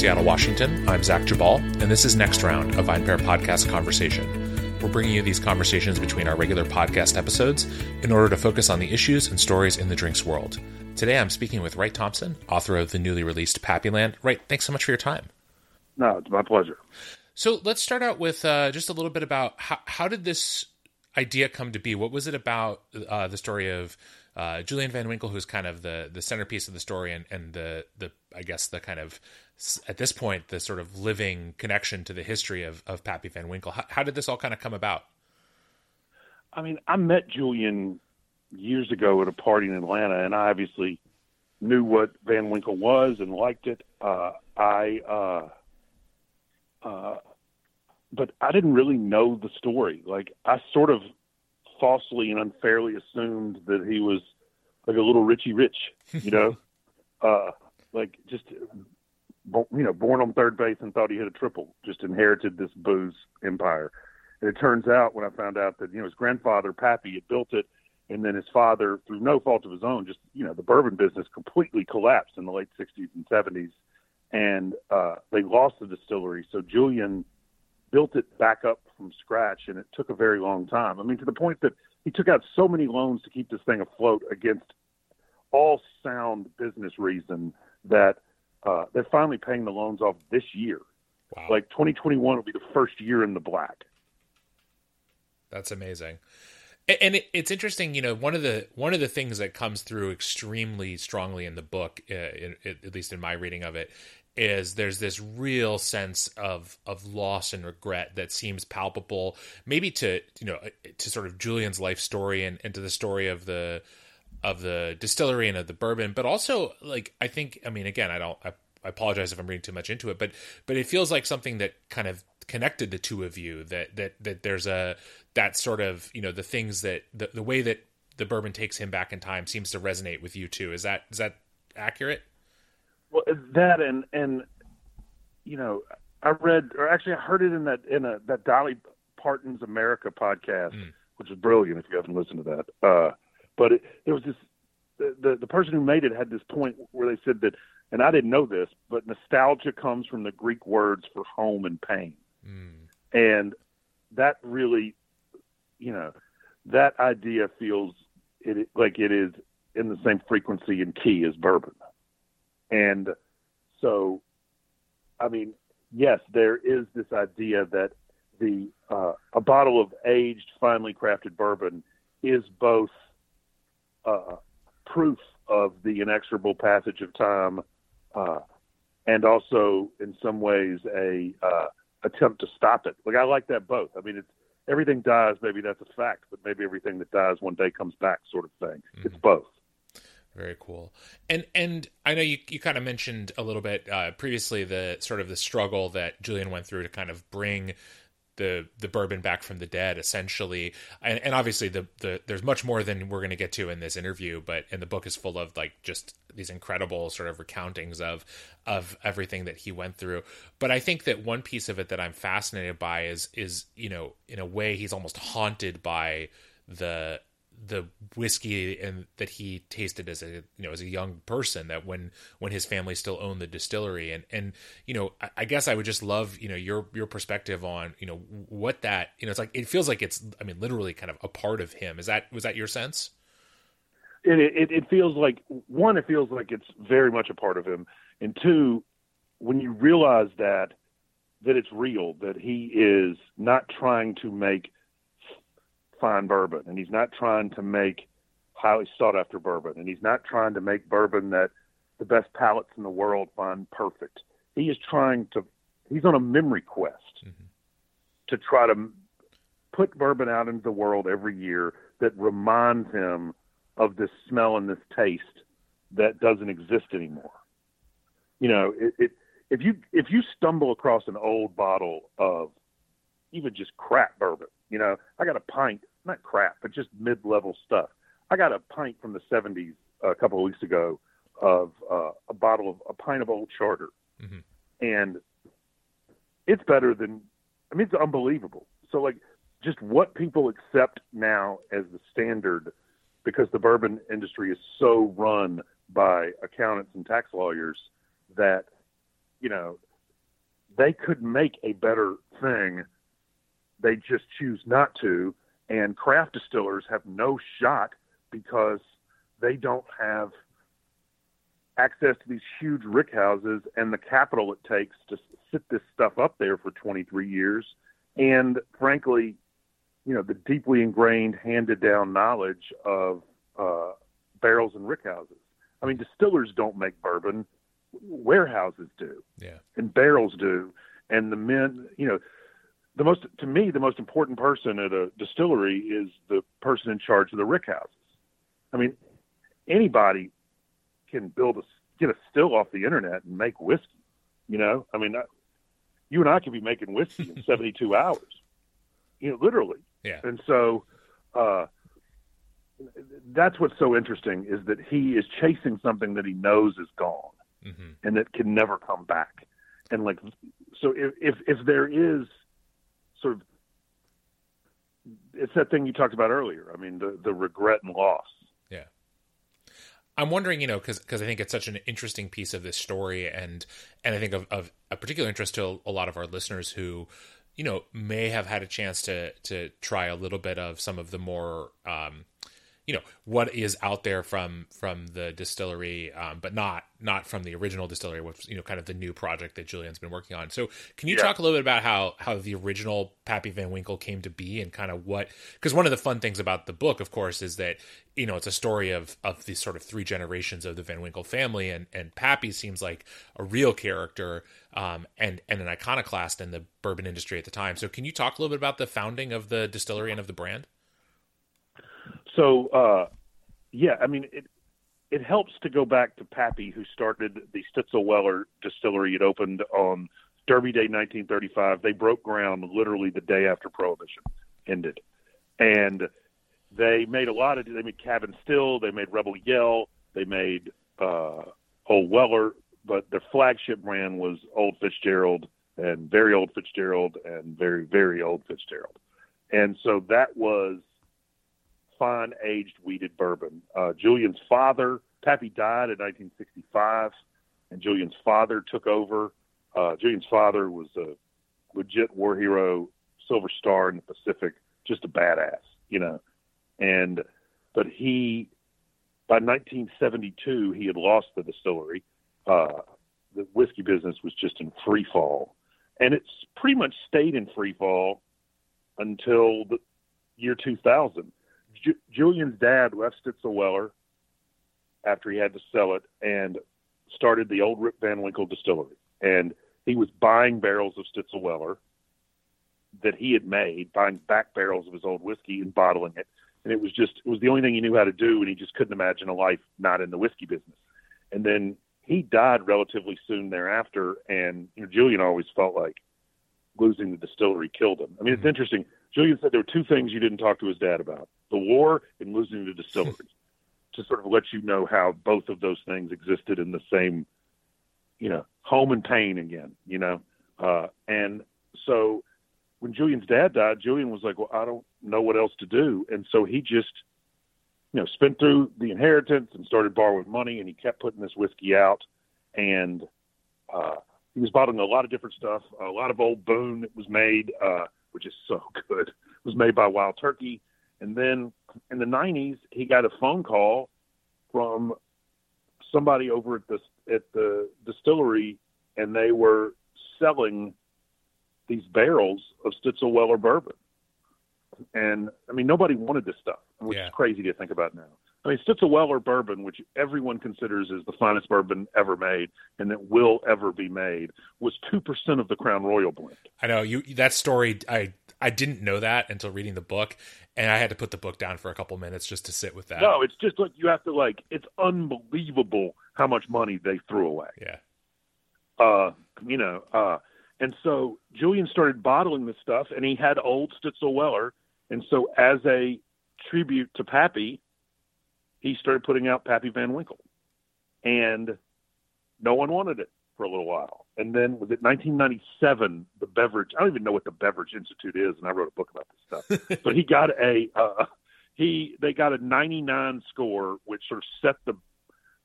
Seattle, Washington, I'm Zach Geballe, and this is Next Round, a VinePair podcast conversation. We're bringing you these conversations between our regular podcast episodes in order to focus on the issues and stories in the drinks world. Today, I'm speaking with Wright Thompson, author of the newly released Pappyland. Wright, thanks so much for your time. No, it's my pleasure. So let's start out with uh, just a little bit about how, how did this idea come to be? What was it about uh, the story of uh, Julian Van Winkle, who's kind of the the centerpiece of the story, and and the the I guess the kind of at this point the sort of living connection to the history of of Pappy Van Winkle. How, how did this all kind of come about? I mean, I met Julian years ago at a party in Atlanta, and I obviously knew what Van Winkle was and liked it. Uh, I, uh, uh, but I didn't really know the story. Like I sort of falsely and unfairly assumed that he was like a little Richie Rich, you know, uh, like just you know, born on third base and thought he hit a triple, just inherited this booze empire. And it turns out when I found out that you know his grandfather Pappy had built it, and then his father, through no fault of his own, just you know the bourbon business completely collapsed in the late '60s and '70s, and uh, they lost the distillery. So Julian built it back up from scratch, and it took a very long time. I mean, to the point that he took out so many loans to keep this thing afloat against all sound business reason that uh, they're finally paying the loans off this year. Wow. Like 2021 will be the first year in the black. That's amazing. And it's interesting, you know, one of the one of the things that comes through extremely strongly in the book, uh, at least in my reading of it, is there's this real sense of of loss and regret that seems palpable maybe to you know to sort of Julian's life story and, and to the story of the of the distillery and of the bourbon but also like I think I mean again I don't I, I apologize if I'm reading too much into it but but it feels like something that kind of connected the two of you that that that there's a that sort of you know the things that the, the way that the bourbon takes him back in time seems to resonate with you too is that is that accurate well, that and and you know, I read or actually I heard it in that in a that Dolly Parton's America podcast, mm. which is brilliant if you haven't listened to that. Uh, but it, there was this the, the the person who made it had this point where they said that, and I didn't know this, but nostalgia comes from the Greek words for home and pain, mm. and that really, you know, that idea feels it like it is in the same frequency and key as bourbon. And so, I mean, yes, there is this idea that the uh, a bottle of aged, finely crafted bourbon is both uh, proof of the inexorable passage of time, uh, and also in some ways a uh, attempt to stop it. Like I like that both. I mean, it's everything dies, maybe that's a fact, but maybe everything that dies one day comes back, sort of thing. Mm-hmm. It's both. Very cool. And and I know you you kind of mentioned a little bit uh, previously the sort of the struggle that Julian went through to kind of bring the the bourbon back from the dead essentially. And, and obviously the, the there's much more than we're going to get to in this interview but and the book is full of like just these incredible sort of recountings of of everything that he went through. But i think that one piece of it that i'm fascinated by is is you know in a way he's almost haunted by the the whiskey and that he tasted as a you know as a young person that when when his family still owned the distillery. And and you know I, I, guess I would just love you know your your perspective on you know what that you know it's like it feels like it's I mean literally kind of a part of him. Is that was that your sense? It it, it feels like one it feels like it's very much a part of him. And two when you realize that that it's real that he is not trying to make fine bourbon, and he's not trying to make highly sought after bourbon, and he's not trying to make bourbon that the best palates in the world find perfect. He is trying to. He's on a memory quest mm-hmm. to try to put bourbon out into the world every year that reminds him of this smell and this taste that doesn't exist anymore. You know, it, it if you if you stumble across an old bottle of even just crap bourbon, you know, I got a pint not crap, but just mid-level stuff. I got a pint from the 70s a couple of weeks ago of uh, a bottle of a pint of Old Charter, mm-hmm. and it's better than. I mean, it's unbelievable. So like, just what people accept now as the standard, because the bourbon industry is so run by accountants and tax lawyers that you know, they could make a better thing. They just choose not to. And craft distillers have no shot because they don't have access to these huge rick houses and the capital it takes to sit this stuff up there for 23 years. And frankly, you know, the deeply ingrained, handed down knowledge of uh, barrels and rick houses. I mean, distillers don't make bourbon; warehouses do, yeah, and barrels do. And the men, you know, the most to me, the most important person at a distillery is the person in charge of the rickhouses. I mean, anybody can build a get a still off the internet and make whiskey. You know, I mean, you and I could be making whiskey in 72 hours. You know, literally. Yeah. And so, uh, that's what's so interesting is that he is chasing something that he knows is gone mm-hmm. and that can never come back. And like, so if, if, if there is sort of, it's that thing you talked about earlier. I mean, the, the regret and loss. Yeah. I'm wondering, you know, because because I think it's such an interesting piece of this story, and and I think of, of a particular interest to a lot of our listeners who, you know, may have had a chance to to try a little bit of some of the more um, you know what is out there from from the distillery, um, but not not from the original distillery, which you know kind of the new project that Julian's been working on. So, can you yeah. talk a little bit about how how the original Pappy Van Winkle came to be and kind of what? Because one of the fun things about the book, of course, is that you know it's a story of of these sort of three generations of the Van Winkle family, and and Pappy seems like a real character um, and and an iconoclast in the bourbon industry at the time. So, can you talk a little bit about the founding of the distillery and of the brand? So, uh, yeah, I mean, it it helps to go back to Pappy, who started the Stitzel Weller distillery. It opened on Derby Day, 1935. They broke ground literally the day after Prohibition ended, and they made a lot of. They made Cabin Still, they made Rebel Yell, they made uh, Old Weller, but their flagship brand was Old Fitzgerald and very old Fitzgerald and very very old Fitzgerald, and so that was fine aged wheated bourbon. Uh, Julian's father, Pappy died in 1965, and Julian's father took over. Uh, Julian's father was a legit war hero, Silver Star in the Pacific, just a badass, you know. And but he, by 1972, he had lost the distillery. Uh, the whiskey business was just in free fall, and it's pretty much stayed in free fall until the year 2000 Ju- Julian's dad left Stitzel Weller after he had to sell it and started the old Rip Van Winkle distillery. And he was buying barrels of Stitzel Weller that he had made, buying back barrels of his old whiskey and bottling it. And it was just, it was the only thing he knew how to do. And he just couldn't imagine a life not in the whiskey business. And then he died relatively soon thereafter. And you know, Julian always felt like losing the distillery killed him. I mean, it's mm-hmm. interesting. Julian said there were two things you didn't talk to his dad about the war and losing the distillery to sort of let you know how both of those things existed in the same, you know, home and pain again, you know. Uh, and so when Julian's dad died, Julian was like, well, I don't know what else to do. And so he just, you know, spent through the inheritance and started borrowing money and he kept putting this whiskey out. And, uh, he was bottling a lot of different stuff. A lot of old Boone that was made, uh, which is so good, it was made by Wild Turkey. And then in the 90s, he got a phone call from somebody over at the at the distillery, and they were selling these barrels of Stitzel Weller bourbon. And I mean, nobody wanted this stuff, which yeah. is crazy to think about now. I mean, Stitzel Weller bourbon, which everyone considers is the finest bourbon ever made and that will ever be made, was two percent of the Crown Royal blend. I know you that story. I I didn't know that until reading the book, and I had to put the book down for a couple minutes just to sit with that. No, it's just like you have to like. It's unbelievable how much money they threw away. Yeah. Uh, you know, uh, and so Julian started bottling this stuff, and he had old Stitzel Weller, and so as a tribute to Pappy he started putting out Pappy Van Winkle, and no one wanted it for a little while. And then was it 1997? The beverage I don't even know what the Beverage Institute is, and I wrote a book about this stuff. but he got a uh, he they got a 99 score, which sort of set the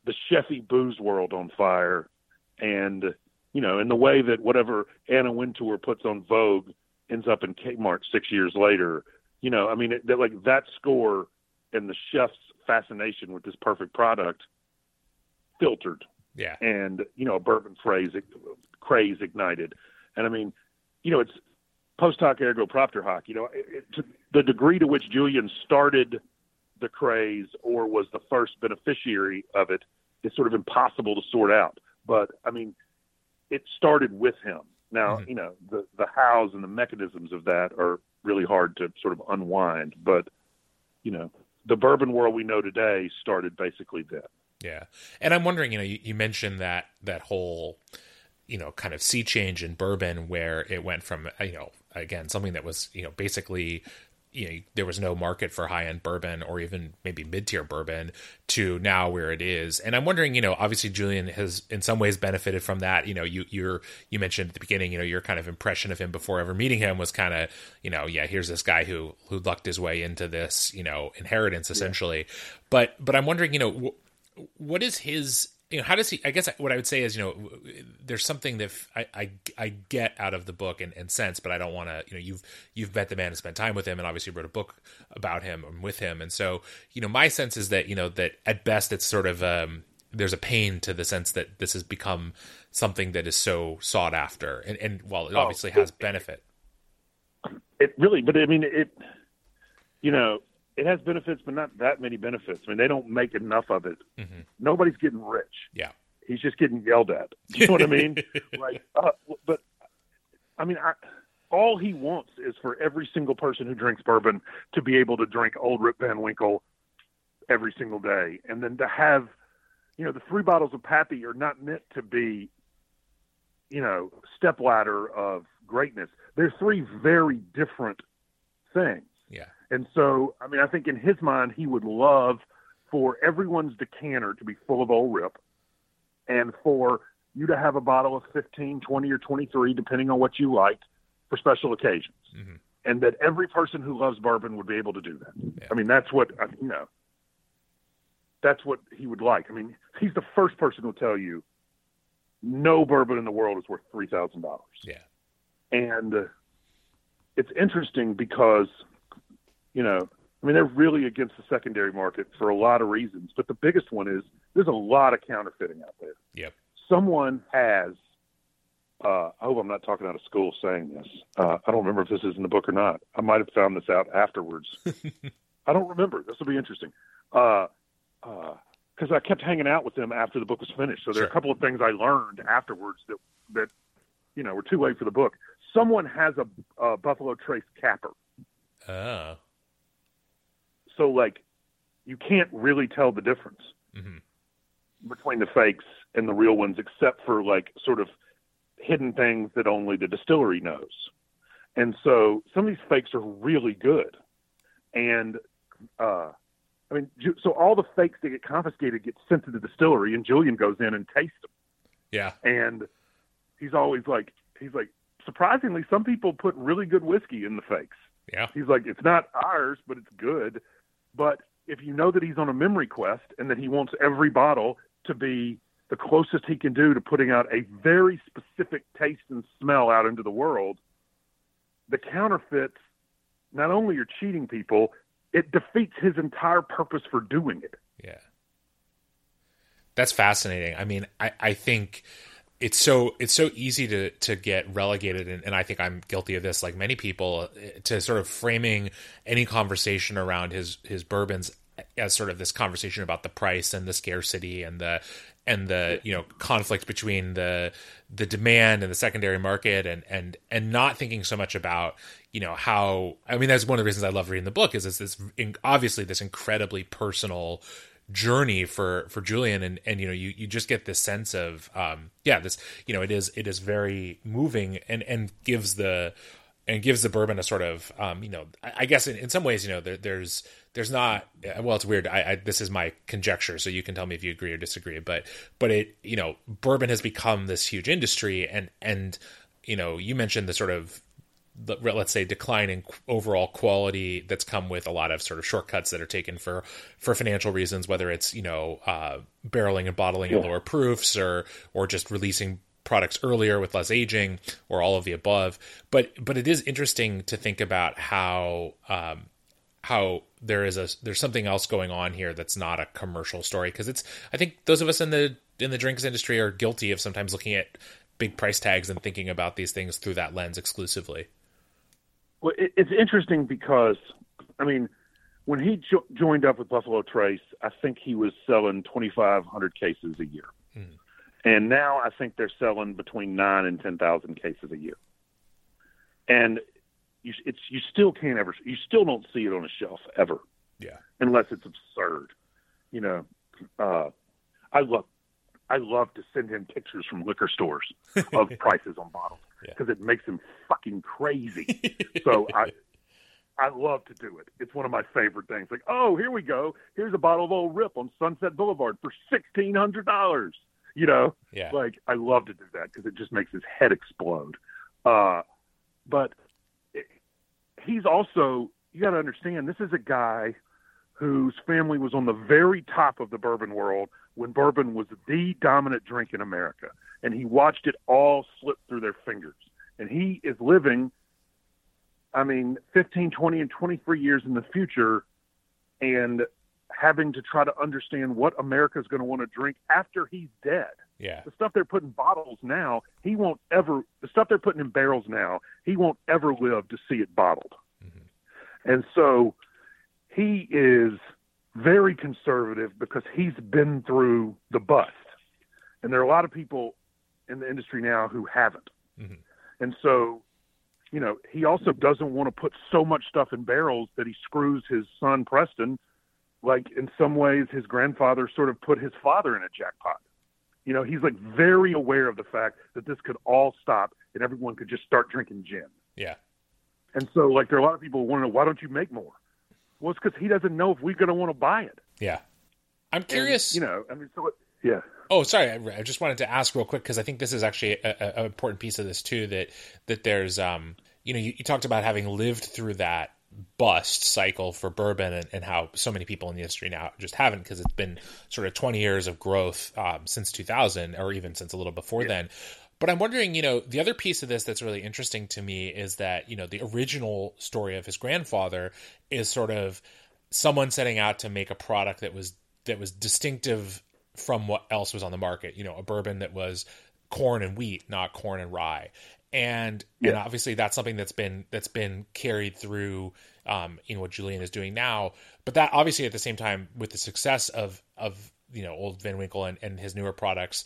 the Sheffy booze world on fire, and you know, in the way that whatever Anna Wintour puts on Vogue ends up in Kmart six years later. You know, I mean, it, that, like that score and the chef's fascination with this perfect product filtered. Yeah. And, you know, a bourbon phrase, craze ignited. And I mean, you know, it's post hoc ergo propter hoc. You know, it, it, to the degree to which Julian started the craze or was the first beneficiary of it is sort of impossible to sort out. But I mean, it started with him. Now, mm-hmm. you know, the the hows and the mechanisms of that are really hard to sort of unwind. But you know, the bourbon world we know today started basically then. Yeah, and I'm wondering, you know, you, you mentioned that that whole you know kind of sea change in bourbon where it went from you know again something that was you know basically you know there was no market for high end bourbon or even maybe mid tier bourbon to now where it is. And I'm wondering, you know, obviously Julian has in some ways benefited from that. You know, you you're you mentioned at the beginning, you know, your kind of impression of him before ever meeting him was kind of, you know, yeah, here's this guy who who lucked his way into this, you know, inheritance essentially. Yeah. But but I'm wondering, you know, what is his you know, how does he? I guess what I would say is, you know, there's something that I I, I get out of the book and, and sense, but I don't want to. You know, you've you've met the man and spent time with him, and obviously wrote a book about him and with him, and so you know, my sense is that you know that at best it's sort of um, there's a pain to the sense that this has become something that is so sought after, and and while it oh, obviously has benefit, it really, but I mean it, you know, it has benefits, but not that many benefits. I mean, they don't make enough of it. Mm-hmm. Nobody's getting rich. Yeah, he's just getting yelled at. You know what I mean? like, uh, but I mean, I, all he wants is for every single person who drinks bourbon to be able to drink Old Rip Van Winkle every single day, and then to have, you know, the three bottles of Pappy are not meant to be, you know, step ladder of greatness. They're three very different things. Yeah. And so, I mean, I think in his mind, he would love for everyone's decanter to be full of old rip and for you to have a bottle of 15, 20, or 23, depending on what you like, for special occasions. Mm-hmm. And that every person who loves bourbon would be able to do that. Yeah. I mean, that's what, you know, that's what he would like. I mean, he's the first person who'll tell you no bourbon in the world is worth $3,000. Yeah. And uh, it's interesting because – you know, I mean, they're really against the secondary market for a lot of reasons, but the biggest one is there's a lot of counterfeiting out there. Yep. Someone has. Uh, I hope I'm not talking out of school saying this. Uh, I don't remember if this is in the book or not. I might have found this out afterwards. I don't remember. This will be interesting. Uh, because uh, I kept hanging out with them after the book was finished. So there sure. are a couple of things I learned afterwards that that you know were too late for the book. Someone has a, a Buffalo Trace capper. Oh so like you can't really tell the difference mm-hmm. between the fakes and the real ones, except for like sort of hidden things that only the distillery knows. And so some of these fakes are really good. And uh, I mean, so all the fakes that get confiscated get sent to the distillery, and Julian goes in and tastes them. Yeah. And he's always like, he's like, surprisingly, some people put really good whiskey in the fakes. Yeah. He's like, it's not ours, but it's good. But if you know that he's on a memory quest and that he wants every bottle to be the closest he can do to putting out a very specific taste and smell out into the world, the counterfeits not only are cheating people, it defeats his entire purpose for doing it. Yeah. That's fascinating. I mean, I, I think it's so it's so easy to to get relegated and, and, I think I'm guilty of this like many people uh, to sort of framing any conversation around his his bourbons as sort of this conversation about the price and the scarcity and the and the you know conflict between the the demand and the secondary market and and and not thinking so much about you know how I mean that's one of the reasons I love reading the book is it's this obviously this incredibly personal journey for for Julian. And and you know you you just get this sense of um yeah this you know it is it is very moving and and gives the and gives the bourbon a sort of um you know I, I guess in, in some ways you know there, there's there's not well it's weird. I, I this is my conjecture so you can tell me if you agree or disagree but but it you know bourbon has become this huge industry and and you know you mentioned the sort of let's say declining overall quality that's come with a lot of sort of shortcuts that are taken for for financial reasons whether it's you know uh, barreling and bottling yeah. at lower proofs or or just releasing products earlier with less aging or all of the above. But but it is interesting to think about how um, how there is a there's something else going on here that's not a commercial story because it's I think those of us in the in the drinks industry are guilty of sometimes looking at big price tags and thinking about these things through that lens exclusively. Well, it, it's interesting because I mean when he jo- joined up with Buffalo Trace, I think he was selling 2,500 cases a year. Mm. And now I think they're selling between nine and 10,000 cases a year. And you, it's, you still can't ever, you still don't see it on a shelf ever. Yeah. Unless it's absurd. You know, uh, I love, I love to send him pictures from liquor stores of prices on bottles because yeah. it makes him fucking crazy. so I, I love to do it. It's one of my favorite things. Like, oh, here we go. Here's a bottle of Old Rip on Sunset Boulevard for sixteen hundred dollars. You know, yeah. Like, I love to do that because it just makes his head explode. Uh, but it, he's also you got to understand this is a guy whose family was on the very top of the bourbon world when bourbon was the dominant drink in America, and he watched it all slip through their fingers. And he is living I mean, 15, 20, and 23 years in the future, and having to try to understand what America's going to want to drink after he's dead. Yeah. The stuff they're putting bottles now, he won't ever, the stuff they're putting in barrels now, he won't ever live to see it bottled. Mm-hmm. And so he is very conservative because he's been through the bust. And there are a lot of people in the industry now who haven't. Mm-hmm. And so you know, he also doesn't want to put so much stuff in barrels that he screws his son Preston. Like in some ways, his grandfather sort of put his father in a jackpot. You know, he's like very aware of the fact that this could all stop and everyone could just start drinking gin. Yeah. And so, like, there are a lot of people who want to know why don't you make more? Well, it's because he doesn't know if we're going to want to buy it. Yeah. I'm curious. And, you know, I mean, so it, yeah. Oh, sorry. I, just wanted to ask real quick because I think this is actually an important piece of this too. That that there's, um, you know, you, you, talked about having lived through that bust cycle for bourbon and, and how so many people in the industry now just haven't because it's been sort of 20 years of growth um, since 2000 or even since a little before yeah. then. But I'm wondering, you know, the other piece of this that's really interesting to me is that, you know, the original story of his grandfather is sort of someone setting out to make a product that was that was distinctive from what else was on the market. You know, a bourbon that was corn and wheat, not corn and rye. And yeah. and obviously that's something that's been that's been carried through um, in what Julian is doing now. But that obviously at the same time with the success of of you know old Van Winkle and, and his newer products,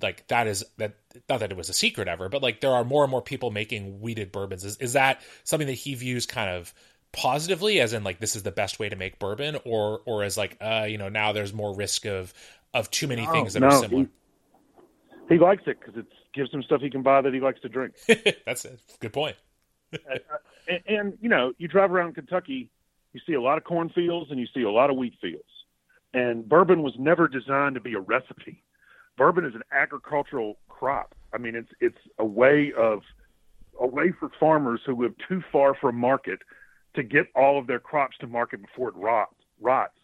like that is that not that it was a secret ever, but like there are more and more people making wheated bourbons. Is is that something that he views kind of positively as in like this is the best way to make bourbon or or as like uh you know now there's more risk of of too many no, things that no, are similar. He, he likes it because it gives him stuff he can buy that he likes to drink. That's a good point. and, and, and, you know, you drive around Kentucky, you see a lot of cornfields and you see a lot of wheat fields. And bourbon was never designed to be a recipe. Bourbon is an agricultural crop. I mean, it's it's a way of a way for farmers who live too far from market to get all of their crops to market before it rots.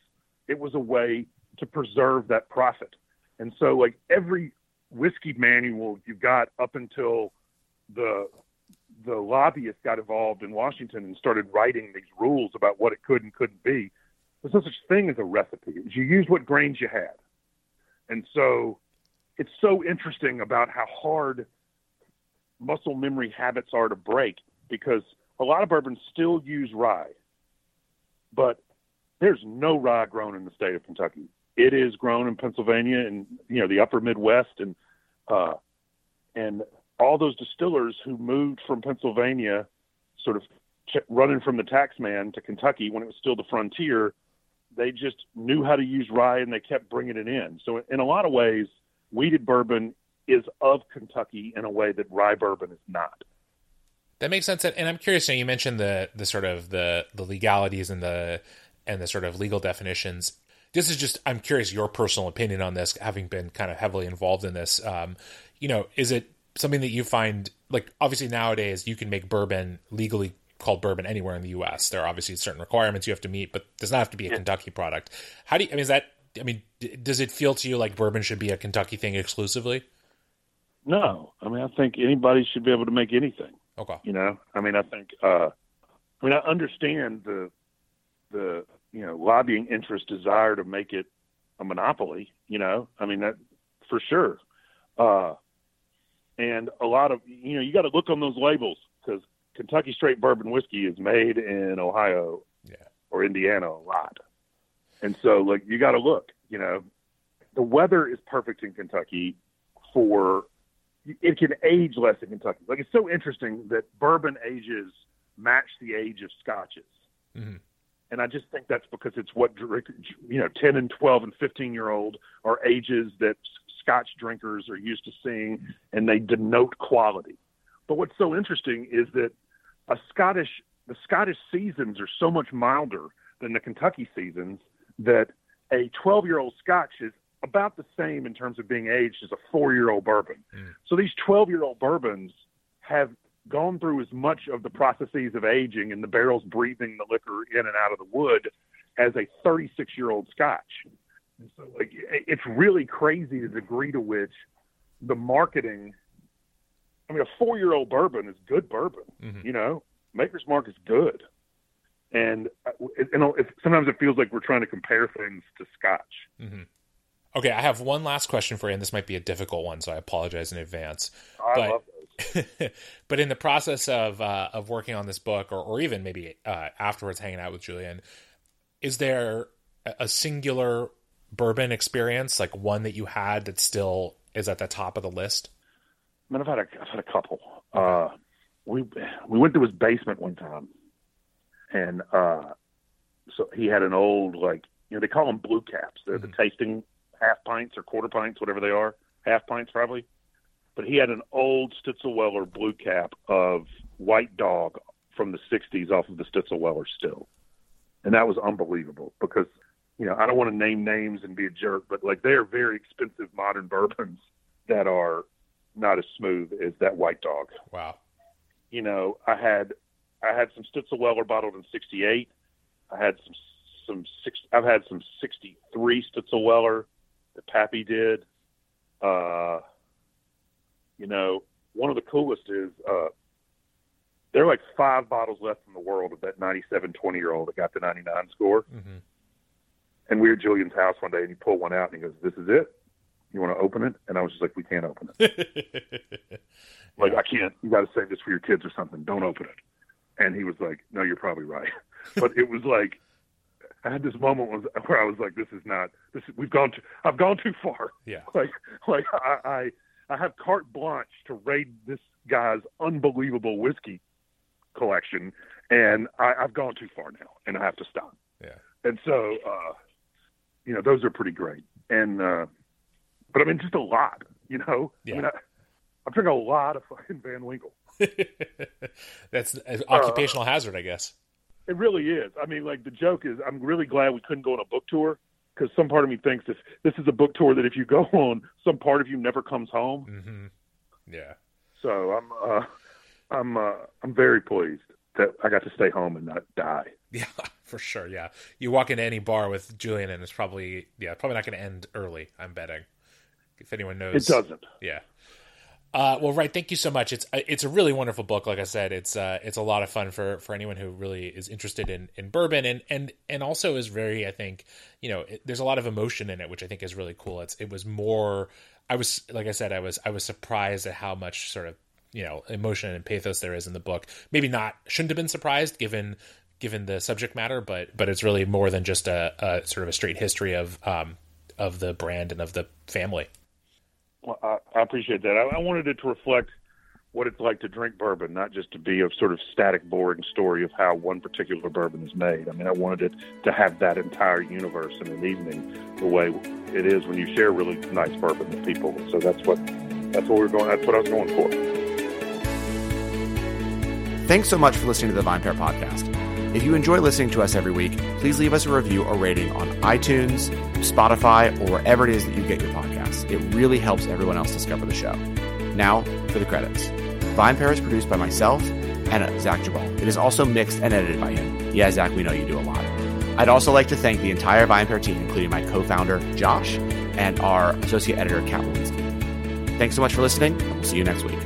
It was a way to preserve that profit. And so, like every whiskey manual you got up until the the lobbyists got involved in Washington and started writing these rules about what it could and couldn't be. There's no such thing as a recipe. You use what grains you had. And so it's so interesting about how hard muscle memory habits are to break because a lot of bourbons still use rye, but there's no rye grown in the state of Kentucky it is grown in Pennsylvania and you know the upper Midwest and uh, and all those distillers who moved from Pennsylvania, sort of running from the tax man to Kentucky when it was still the frontier, they just knew how to use rye and they kept bringing it in. So in a lot of ways, wheated bourbon is of Kentucky in a way that rye bourbon is not. That makes sense. And I'm curious. You mentioned the the sort of the the legalities and the and the sort of legal definitions this is just I'm curious your personal opinion on this, having been kind of heavily involved in this. Um, you know, is it something that you find like obviously nowadays you can make bourbon legally called bourbon anywhere in the U.S. There are obviously certain requirements you have to meet, but does not have to be a yeah. Kentucky product. How do you? I mean, is that? I mean, does it feel to you like bourbon should be a Kentucky thing exclusively? No, I mean I think anybody should be able to make anything. Okay. You know, I mean I think uh, I mean I understand the the you know lobbying interest desire to make it a monopoly. You know, I mean that for sure. Uh, and a lot of you know you got to look on those labels because Kentucky Straight Bourbon Whiskey is made in Ohio Yeah. or Indiana a lot, and so like you got to look. You know, the weather is perfect in Kentucky for it can age less in Kentucky. Like it's so interesting that bourbon ages match the age of scotches. Mhm. And I just think that's because it's what you know, 10 and 12 and 15 year old are ages that scotch drinkers are used to seeing and they denote quality. But what's so interesting is that a Scottish the Scottish seasons are so much milder than the Kentucky seasons that a 12 year old scotch is about the same in terms of being aged as a four year old bourbon. Mm. So these 12 year old bourbons have gone through as much of the processes of aging and the barrels breathing the liquor in and out of the wood as a 36 year old scotch. And so like it's really crazy the degree to which the marketing I mean a 4 year old bourbon is good bourbon, Mhm. you know. Maker's Mark is good. And uh, it, you know, sometimes it feels like we're trying to compare things to scotch. Okay, I have one last question for you, and this might be a difficult one, so I apologize in advance. I But- love those. but in the process of uh, of working on this book, or, or even maybe uh, afterwards hanging out with Julian, is there a a singular bourbon experience, like one that you had that still is at the top of the list? I mean, I've had a, I've had a couple. Uh, we we went to his basement one time, and uh, so he had an old like you know they call them blue caps. They're the tasting half pints or quarter pints, whatever they are, half pints probably. But he had an old Stitzelweller blue cap of White Dog from the '60s off of the Stitzelweller still, and that was unbelievable because you know I don't want to name names and be a jerk, but like they are very expensive modern bourbons that are not as smooth as that White Dog Wow. you know, I had I had some Stitzelweller bottled in '68. I had some some six. I've had some '63 Stitzelweller that Pappy did. Uh, you know, one of the coolest is uh, there are like five bottles left in the world of that 97 20 year old that got the 99 score. hmm And we were at Julian's house one day, and he pulled one out and he goes, "This is it. You want to open it?" And I was just like, "We can't open it." Like, I can't. You got to save this for your kids or something. Don't open it. And he was like, "No, you're probably right." But it was like, I had this moment was- where I was like, "This is not. This is, we've gone. Too, I've gone too far. yeah. Like, like I, I, I have carte blanche to raid this guy's unbelievable whiskey collection, and I, I've gone too far now, and I have to stop." Yeah. And so, uh, you know, those are pretty great. And, uh, but I mean, just a lot. You know, Yeah. I mean, I, I drink a lot of fucking Van Winkle. That's an occupational hazard, I guess. It really is. I mean, like the joke is, I'm really glad we couldn't go on a book tour because some part of me thinks if this is a book tour that if you go on, some part of you never comes home. hmm Yeah. So I'm, uh, I'm, uh, I'm very pleased that I got to stay home and not die. Yeah, for sure. Yeah, you walk into any bar with Julian, and it's probably yeah, probably not going to end early. I'm betting. If anyone knows, It doesn't. Yeah. Uh, well, Wright. Thank you so much. It's it's a really wonderful book. Like I said, it's uh, it's a lot of fun for, for anyone who really is interested in, in bourbon and, and and also is very. I think you know it, there's a lot of emotion in it, which I think is really cool. It's it was more. I was like I said, I was I was surprised at how much sort of you know emotion and pathos there is in the book. Maybe not shouldn't have been surprised given given the subject matter, but but it's really more than just a, a sort of a straight history of um of the brand and of the family. Well, I, I appreciate that. I, I wanted it to reflect what it's like to drink bourbon, not just to be a sort of static, boring story of how one particular bourbon is made. I mean, I wanted it to have that entire universe in an evening, the way it is when you share really nice bourbon with people. So that's what that's what we're going. That's what I was going for. Thanks so much for listening to the VinePair Podcast. If you enjoy listening to us every week, please leave us a review or rating on iTunes, Spotify, or wherever it is that you get your podcasts. It really helps everyone else discover the show. Now, for the credits. VinePair is produced by myself and uh, Zach Geballe. It is also mixed and edited by him. Yeah, Zach, we know you do a lot. I'd also like to thank the entire VinePair team, including my co-founder, Josh, and our associate editor, Kat. Thanks so much for listening, we'll see you next week.